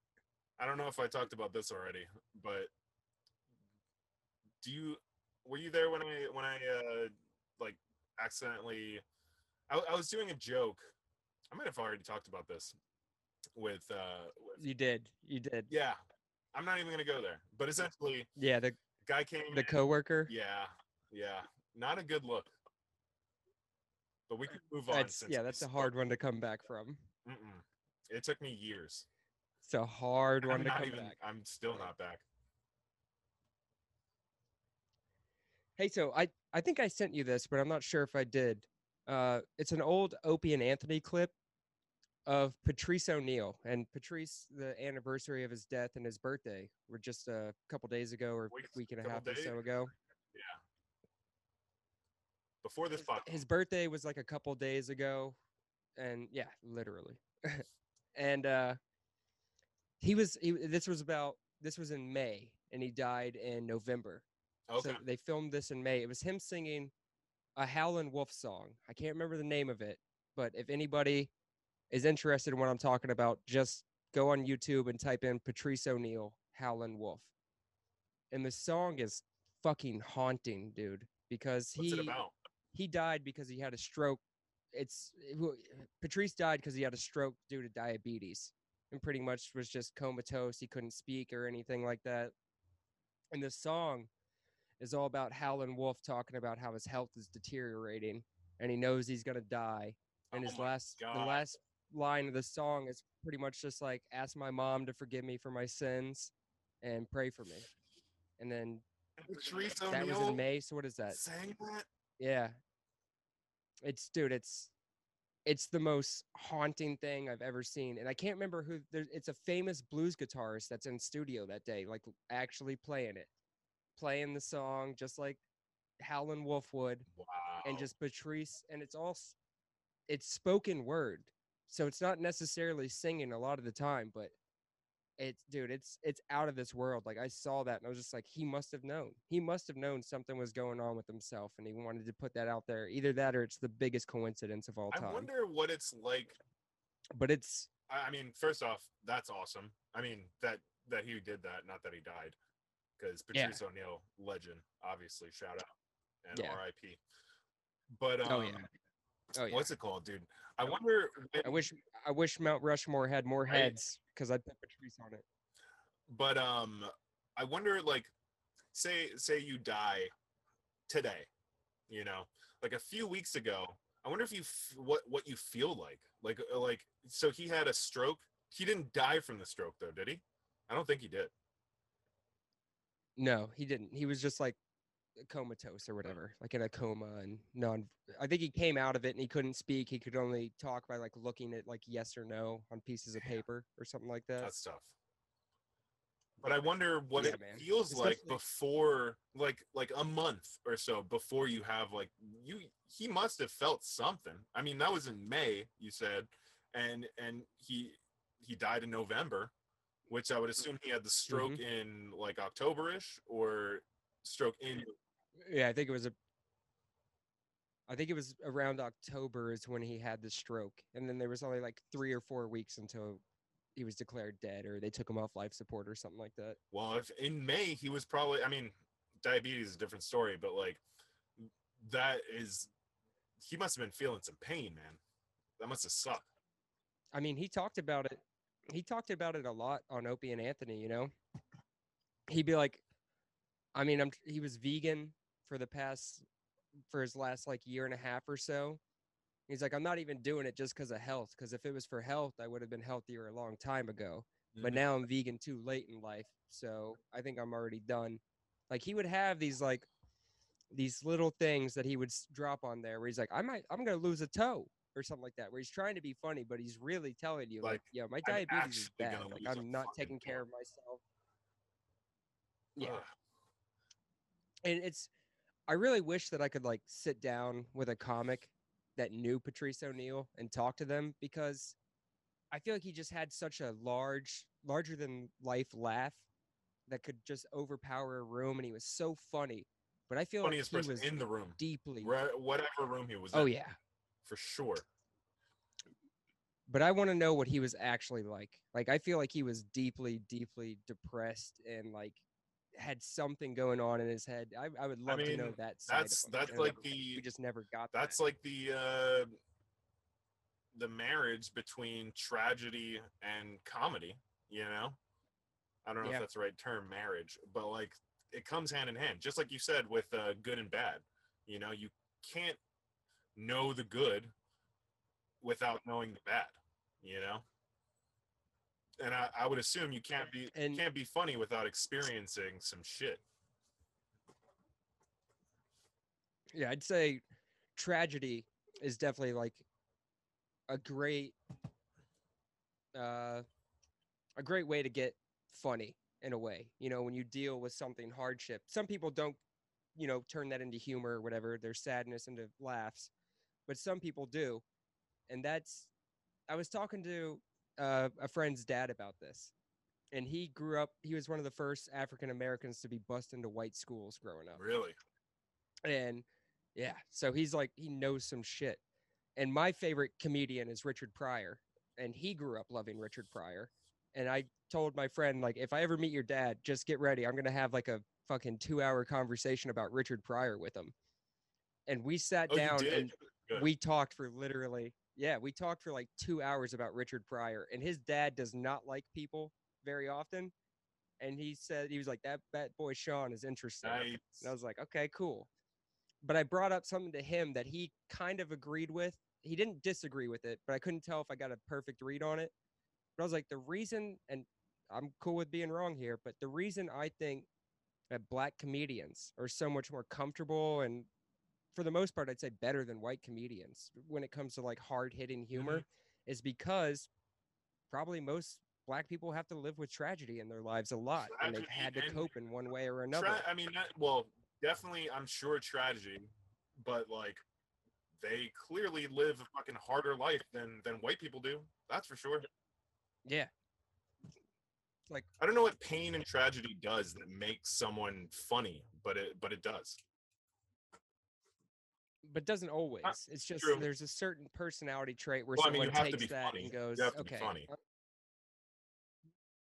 I don't know if I talked about this already, but do you were you there when I when I uh like accidentally I, I was doing a joke. I might have already talked about this with uh with, "You did, you did." yeah. I'm not even gonna go there. But essentially Yeah, the guy came the in- coworker. Yeah, yeah. Not a good look. But we can move on. That's since yeah, that's a hard one to come back from. Mm-mm. It took me years. It's a hard one I'm to come even. back. I'm still not back. Hey, so I I think I sent you this, but I'm not sure if I did. Uh, it's an old Opie and Anthony clip of Patrice O'Neal and Patrice. The anniversary of his death and his birthday were just a couple days ago or Weeks- week and a half or so ago. Yeah. Before this His, podcast, his birthday was like a couple days ago, and yeah, literally. and uh, he was he, this was about this was in May, and he died in November. okay. So they filmed this in May. It was him singing a Howlin' Wolf song. I can't remember the name of it, but if anybody is interested in what I'm talking about, just go on YouTube and type in Patrice O'Neal Howlin' Wolf. And the song is fucking haunting, dude, because What's he he died because he had a stroke. It's it Patrice died because he had a stroke due to diabetes, and pretty much was just comatose. He couldn't speak or anything like that. And the song is all about Howlin' Wolf talking about how his health is deteriorating, and he knows he's gonna die. And Oh his my last the last line of the song is pretty much just like ask my mom to forgive me for my sins and pray for me. And then Patrice that was in May. So what is that? sang that. Yeah. It's dude, it's it's the most haunting thing I've ever seen. And I can't remember who there's it's a famous blues guitarist that's in studio that day, like actually playing it. Playing the song just like Howlin' Wolf would Wow. and just Patrice and it's all it's spoken word. So it's not necessarily singing a lot of the time, but it's dude, it's it's out of this world. Like I saw that and I was just like, he must have known. He must have known something was going on with himself and he wanted to put that out there. Either that or it's the biggest coincidence of all time. I wonder what it's like. But it's I mean, first off, that's awesome. I mean that that he did that, not that he died, because Yeah. Patrice O'Neal, legend, obviously, shout out and Yeah. R.I.P. But um, Oh, yeah. Oh yeah. what's it called, dude? I wonder. I wish I wish Mount Rushmore had more heads because I'd put Patrice on it. but um i wonder like say say you die today you know like a few weeks ago i wonder if you f- what what you feel like like uh, like so he had a stroke he didn't die from the stroke though, did he? I don't think he did. No, he didn't. He was just like comatose or whatever, like in a coma and non. I think he came out of it and he couldn't speak. He could only talk by like looking at like yes or no on pieces of paper or something like that. That's tough. But I wonder what Yeah, it man. feels like before, like like a month or so before you have like you. He must have felt something. I mean, that was in May, you said, and and he he died in November, which I would assume he had the stroke Mm-hmm. in like Octoberish or stroke in. Yeah, I think it was a. I think it was around October is when he had the stroke, and then there was only like three or four weeks until he was declared dead, or they took him off life support or something like that. Well, if in May he was probably. I mean, diabetes is a different story, but like that is. He must have been feeling some pain, man. That must have sucked. I mean, he talked about it. He talked about it a lot on Opie and Anthony. You know, he'd be like, I mean, I'm he was vegan for the past for his last like year and a half or so. He's like, I'm not even doing it just because of health. Because if it was for health, I would have been healthier a long time ago. But Mhm. now I'm vegan too late in life, so I think I'm already done. Like he would have these like these little things that he would drop on there where he's like, I might, I'm gonna lose a toe or something like that. Where he's trying to be funny, but he's really telling you like, Like, yeah, my diabetes is bad. Like I'm not taking care toe." of myself. Yeah, Ugh. and it's I really wish that I could like sit down with a comic that knew Patrice O'Neal and talk to them because I feel like he just had such a large, larger than life laugh that could just overpower a room, and he was so funny. But I feel funniest like he person was in the room, deeply. whatever room he was in. Oh in, yeah, for sure. but I want to know what he was actually like. Like I feel like he was deeply, deeply depressed and like had something going on in his head. I, I would love to know that side. That's that's like we the just never got. that's that. like the uh the marriage between tragedy and comedy. You know, I don't know Yeah. if that's the right term, marriage, but like it comes hand in hand. Just like you said with uh, good and bad. You know, you can't know the good without knowing the bad. You know. And I, I would assume you can't be And- can't be funny without experiencing some shit. yeah, I'd say tragedy is definitely like a great uh a great way to get funny in a way. You know, when you deal with something hardship. Some people don't, you know, turn that into humor or whatever, their sadness into laughs. But some people do. And that's I was talking to uh, a friend's dad about this. And he grew up he was one of the first African Americans to be bussed into white schools growing up Really. and yeah so he's like he knows some shit and my favorite comedian is richard pryor and he grew up loving richard pryor and i told my friend like if i ever meet your dad just get ready i'm gonna have like a fucking two hour conversation about richard pryor with him and we sat Oh, down and Good. we talked for literally yeah we talked for like two hours about richard pryor and his dad does not like people very often and he said he was like that that boy sean is interesting Nice. and I was like, okay, cool. But I brought up something to him that he kind of agreed with. He didn't disagree with it, but I couldn't tell if I got a perfect read on it. But I was like, the reason, and I'm cool with being wrong here, but the reason I think that black comedians are so much more comfortable and for the most part, I'd say better than white comedians when it comes to like hard hitting humor mm-hmm. is because probably most black people have to live with tragedy in their lives a lot and they've had to cope in one way or another. Tra- I mean, not, well, definitely, I'm sure tragedy, but like, they clearly live a fucking harder life than than white people do. That's for sure. Yeah. Like I don't know what pain and tragedy does that makes someone funny, but it but it does. But doesn't always. It's just true. there's a certain personality trait where Well, I mean, someone have to takes that funny. and goes, You have to be "Okay." funny. uh,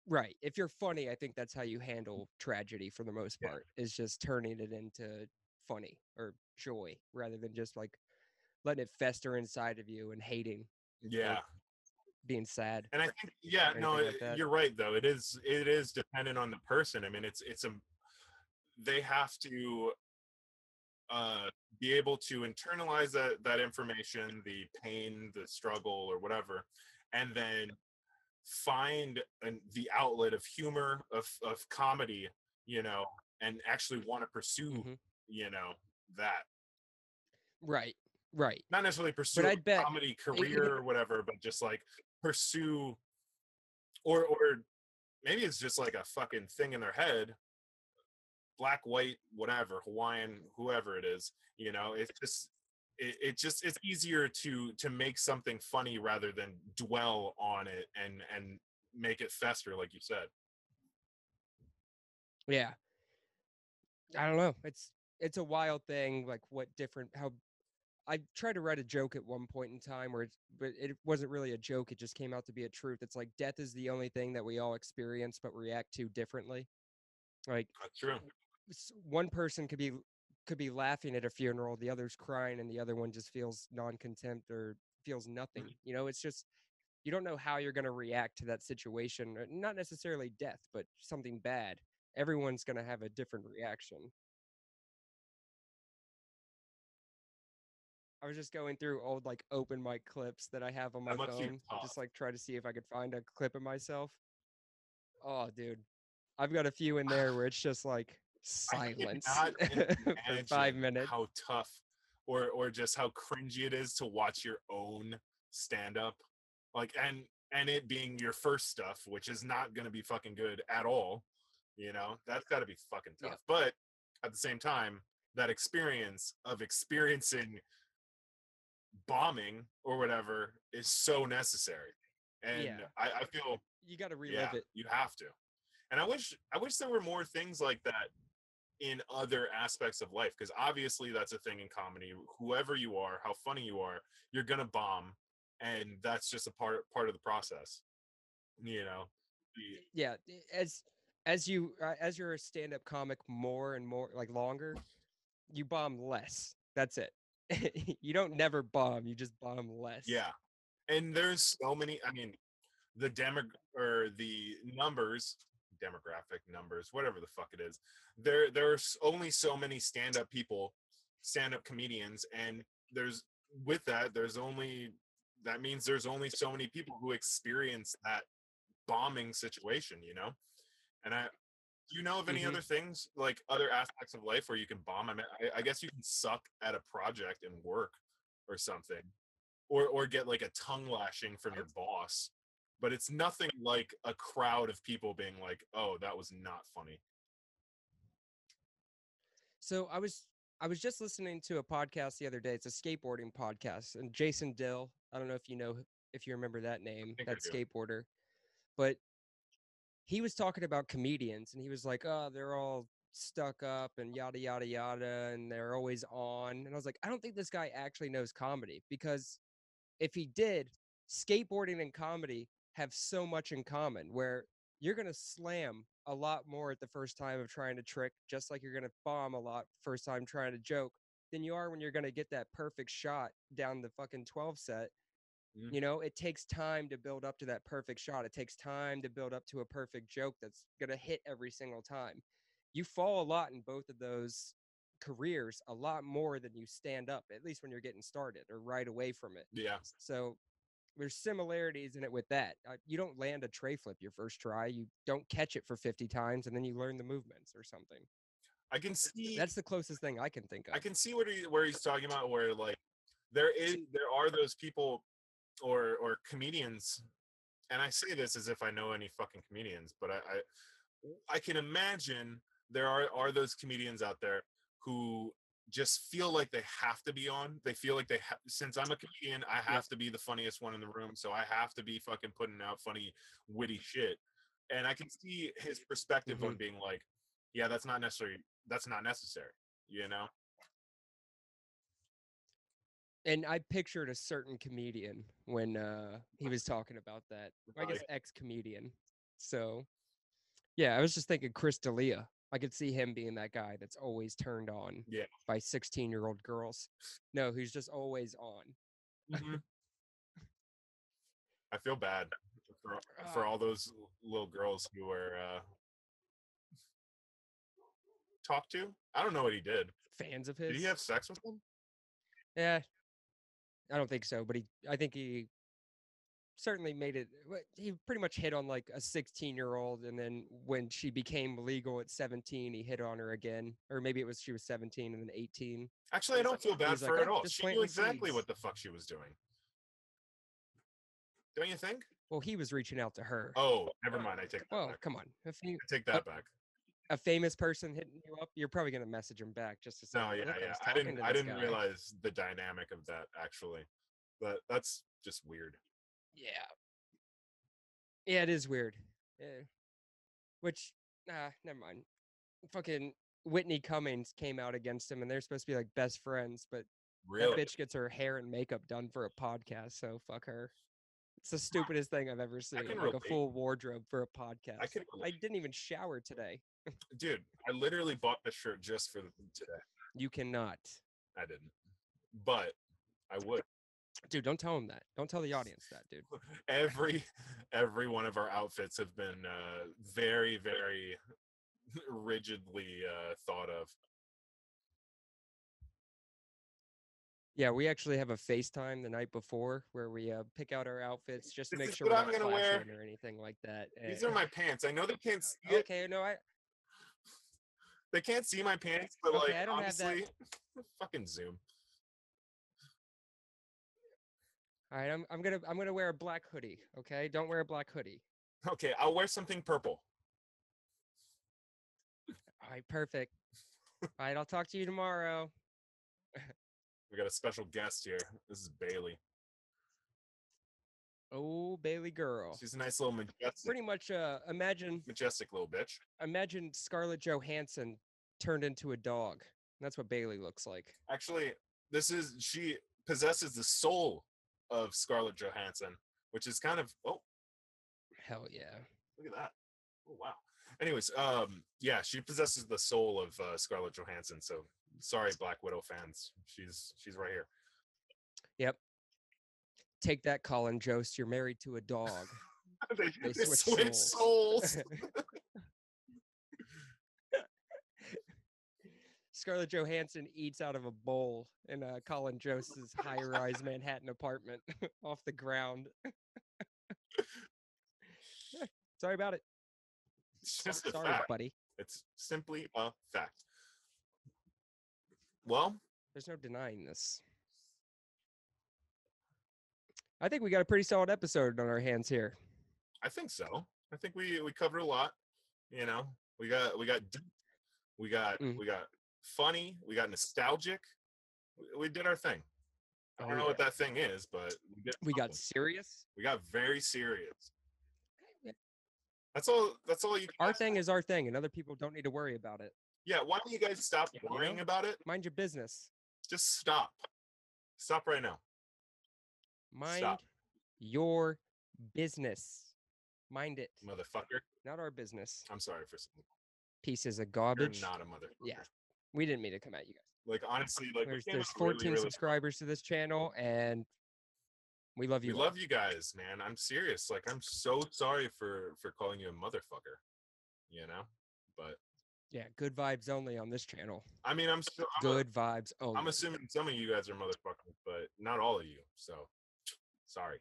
Right. If you're funny, I think that's how you handle tragedy for the most Yeah. part. Is just turning it into funny or joy rather than just like letting it fester inside of you and hating, Yeah, being sad. and I think yeah, no, like you're right though. It is it is dependent on the person. I mean, it's it's a they have to uh be able to internalize that that information, the pain, the struggle, or whatever, and then find an, the outlet of humor of of comedy you know and actually want to pursue Mhm. you know that Right. Right. not necessarily pursue a bet- comedy career or whatever but just like pursue or or maybe it's just like a fucking thing in their head black white whatever hawaiian whoever it is you know it's just it, it just it's easier to to make something funny rather than dwell on it and and make it fester like you said Yeah. I don't know. It's it's a wild thing. Like what different how I tried to write a joke at one point in time where it's but it wasn't really a joke. It just came out to be a truth. It's like death is the only thing that we all experience but react to differently. Like that's true one person could be could be laughing at a funeral, the other's crying, and the other one just feels non-contempt or feels nothing. You know, it's just you don't know how you're going to react to that situation. uh, Not necessarily death, but something bad. Everyone's going to have a different reaction. I was just going through old like open mic clips that I have on my That must be phone, just like try to see if I could find a clip of myself. Oh, dude, I've got a few in there where it's just like silence for five minutes. how tough or or just how cringy it is to watch your own stand up like and and it being your first stuff which is not going to be fucking good at all you know that's got to be fucking tough Yeah. but at the same time that experience of experiencing bombing or whatever is so necessary and Yeah. I, I feel You got to relive yeah, it. you have to. And I wish I wish there were more things like that in other aspects of life because obviously that's a thing in comedy. Whoever you are, how funny you are, you're gonna bomb, and that's just a part part of the process. You know, Yeah, as as you uh, as you're a stand-up comic more and more like longer, you bomb less. That's it. you don't never bomb. You just bomb less. yeah, and there's so many. I mean, the demo or the numbers, demographic numbers, whatever the fuck it is. There there's only so many stand-up people, stand-up comedians, and there's with that there's only that means there's only so many people who experience that bombing situation, you know. And I, do you know of any Mhm. other things like other aspects of life where you can bomb? I mean, I, I guess you can suck at a project and work or something, or or get like a tongue lashing from your boss. But it's nothing like a crowd of people being like, "Oh, that was not funny." So I was I was just listening to a podcast the other day. It's a skateboarding podcast, and Jason Dill. I don't know if you know if you remember that name, that skateboarder, but he was talking about comedians, and he was like, "Oh, they're all stuck up and yada yada yada, and they're always on." And I was like, "I don't think this guy actually knows comedy because if he did, skateboarding and comedy have so much in common. Where you're gonna slam a lot more at the first time of trying to trick, just like you're gonna bomb a lot first time trying to joke, than you are when you're gonna get that perfect shot down the fucking 12 set. Mhm. You know, it takes time to build up to that perfect shot. It takes time to build up to a perfect joke that's gonna hit every single time. You fall a lot in both of those careers a lot more than you stand up, at least when you're getting started or right away from it. Yeah, So there's similarities in it with that. Uh, you don't land a tray flip your first try. You don't catch it for 50 times and then you learn the movements or something. I can see. That's the closest thing I can think of. I can see what he where he's talking about where like there is there are those people or or comedians and I say this as if I know any fucking comedians, but I I, I can imagine there are are those comedians out there who just feel like they have to be on. They feel like they ha- since I'm a comedian, I have to be the funniest one in the room, so I have to be fucking putting out funny witty shit. And I can see his perspective on being like, yeah, that's not necessary that's not necessary, you know? and I pictured a certain comedian when uh, he was talking about that. I guess ex comedian. So, yeah, I was just thinking Chris D'Elia. I could see him being that guy that's always turned on Yeah. by 16 year old girls. No, he's just always on. Mhm. I feel bad for for Ah. all those little girls who were uh talked to. I don't know what he did. Fans of his. Did he have sex with them? Yeah, I don't think so, but he. I think he certainly made it. He pretty much hit on like a 16 year old, and then when she became legal at 17, he hit on her again, or maybe it was she was 17 and then 18. Actually, I don't feel bad He's like, for her at "Oh, all. She knew exactly seeds." what the fuck she was doing. Don't you think? Well, he was reaching out to her. Oh, never mind. I take that well, back. come on. If you, I take that back. a famous person hitting you up, you're probably gonna message him back just to say, No, yeah, yeah. I didn't. I didn't guy." realize the dynamic of that actually, but that's just weird. Yeah. Yeah, it is weird. Yeah. Which, ah, never mind. Fucking Whitney Cummings came out against him, and they're supposed to be like best friends, but Really? that bitch gets her hair and makeup done for a podcast, so fuck her. It's the stupidest thing I've ever seen. Like relate. a full wardrobe for a podcast. can I didn't even shower today. Dude, I literally bought this shirt just for today. You cannot. I didn't, but I would. Dude, don't tell him that. Don't tell the audience that, dude. Every every one of our outfits have been uh, very very rigidly uh, thought of. Yeah, we actually have a FaceTime the night before where we uh, pick out our outfits just to This make sure we're I'm not gonna wear. or anything like that. These eh, are my pants. I know they can't see it. Okay, no, I They can't see my pants, but Okay, like I don't have that. honestly, fucking zoom. All right. I'm I'm gonna I'm gonna wear a black hoodie. Okay, don't wear a black hoodie. Okay, I'll wear something purple. All right, perfect. all right, I'll talk to you tomorrow. We got a special guest here. This is Bailey. Oh, Bailey girl. She's a nice little majestic, Pretty much. Uh, imagine majestic little bitch. imagine Scarlett Johansson turned into a dog. That's what Bailey looks like. Actually, this is she possesses the soul of Scarlett Johansson, which is kind of oh Hell yeah. look at that. Oh wow. Anyways, um, yeah, she possesses the soul of uh, Scarlett Johansson. So sorry, Black Widow fans. She's she's right here. Yep. Take that, Colin Jost. You're married to a dog. they, They they switch switch souls. Scarlett Johansson eats out of a bowl in uh, Colin Jost's high-rise Manhattan apartment off the ground. Sorry about it. it's just a Sorry, fact. buddy. It's simply a fact. Well, There's no denying this. I think we got a pretty solid episode on our hands here. I think so. I think we we covered a lot. You know, we got we got we got Mm. we got funny, we got nostalgic. We, we did our thing. I oh, don't Oh, know what that thing is, but we, did We got serious. we got very serious. That's all. That's all you. can Our ask thing for. is our thing, and other people don't need to worry about it. Yeah. Why don't you guys stop You worrying know? about it? Mind your business. Just stop. Stop right now. Mind your business. Mind it, motherfucker. not our business. I'm sorry for saying. Pieces of garbage. You're garbage. not a motherfucker. Yeah. We didn't mean to come at you guys. Like honestly, like There's, there's out really, 14 really subscribers to this channel, and we love We you. all. love you guys, man. I'm serious. Like I'm so sorry for for calling you a motherfucker. You know, but Yeah, good vibes only on this channel. I mean, I'm still I'm, a- Good vibes only. I'm assuming some of you guys are motherfuckers, but not all of you. So sorry.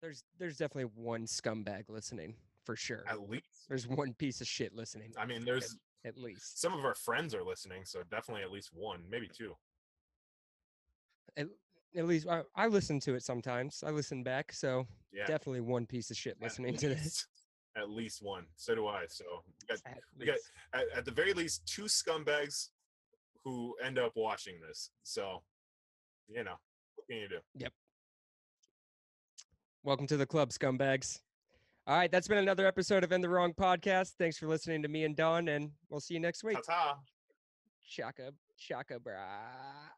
there's there's definitely one scumbag listening for sure. At least, There's one piece of shit listening I mean, there's at least. some of our friends are listening, so definitely at least one, maybe two. At, at least I, I listen to it sometimes. I listen back, so Yeah, definitely one piece of shit at listening to this. At least one. So do I. So we got, At we got at, at the very least two scumbags who end up watching this. So, you know, what can you do? Yep. Welcome to the club, scumbags. All right, that's been another episode of In the Wrong Podcast. Thanks for listening to me and Don, and we'll see you next week. Ta ta. Shaka, shaka, brah.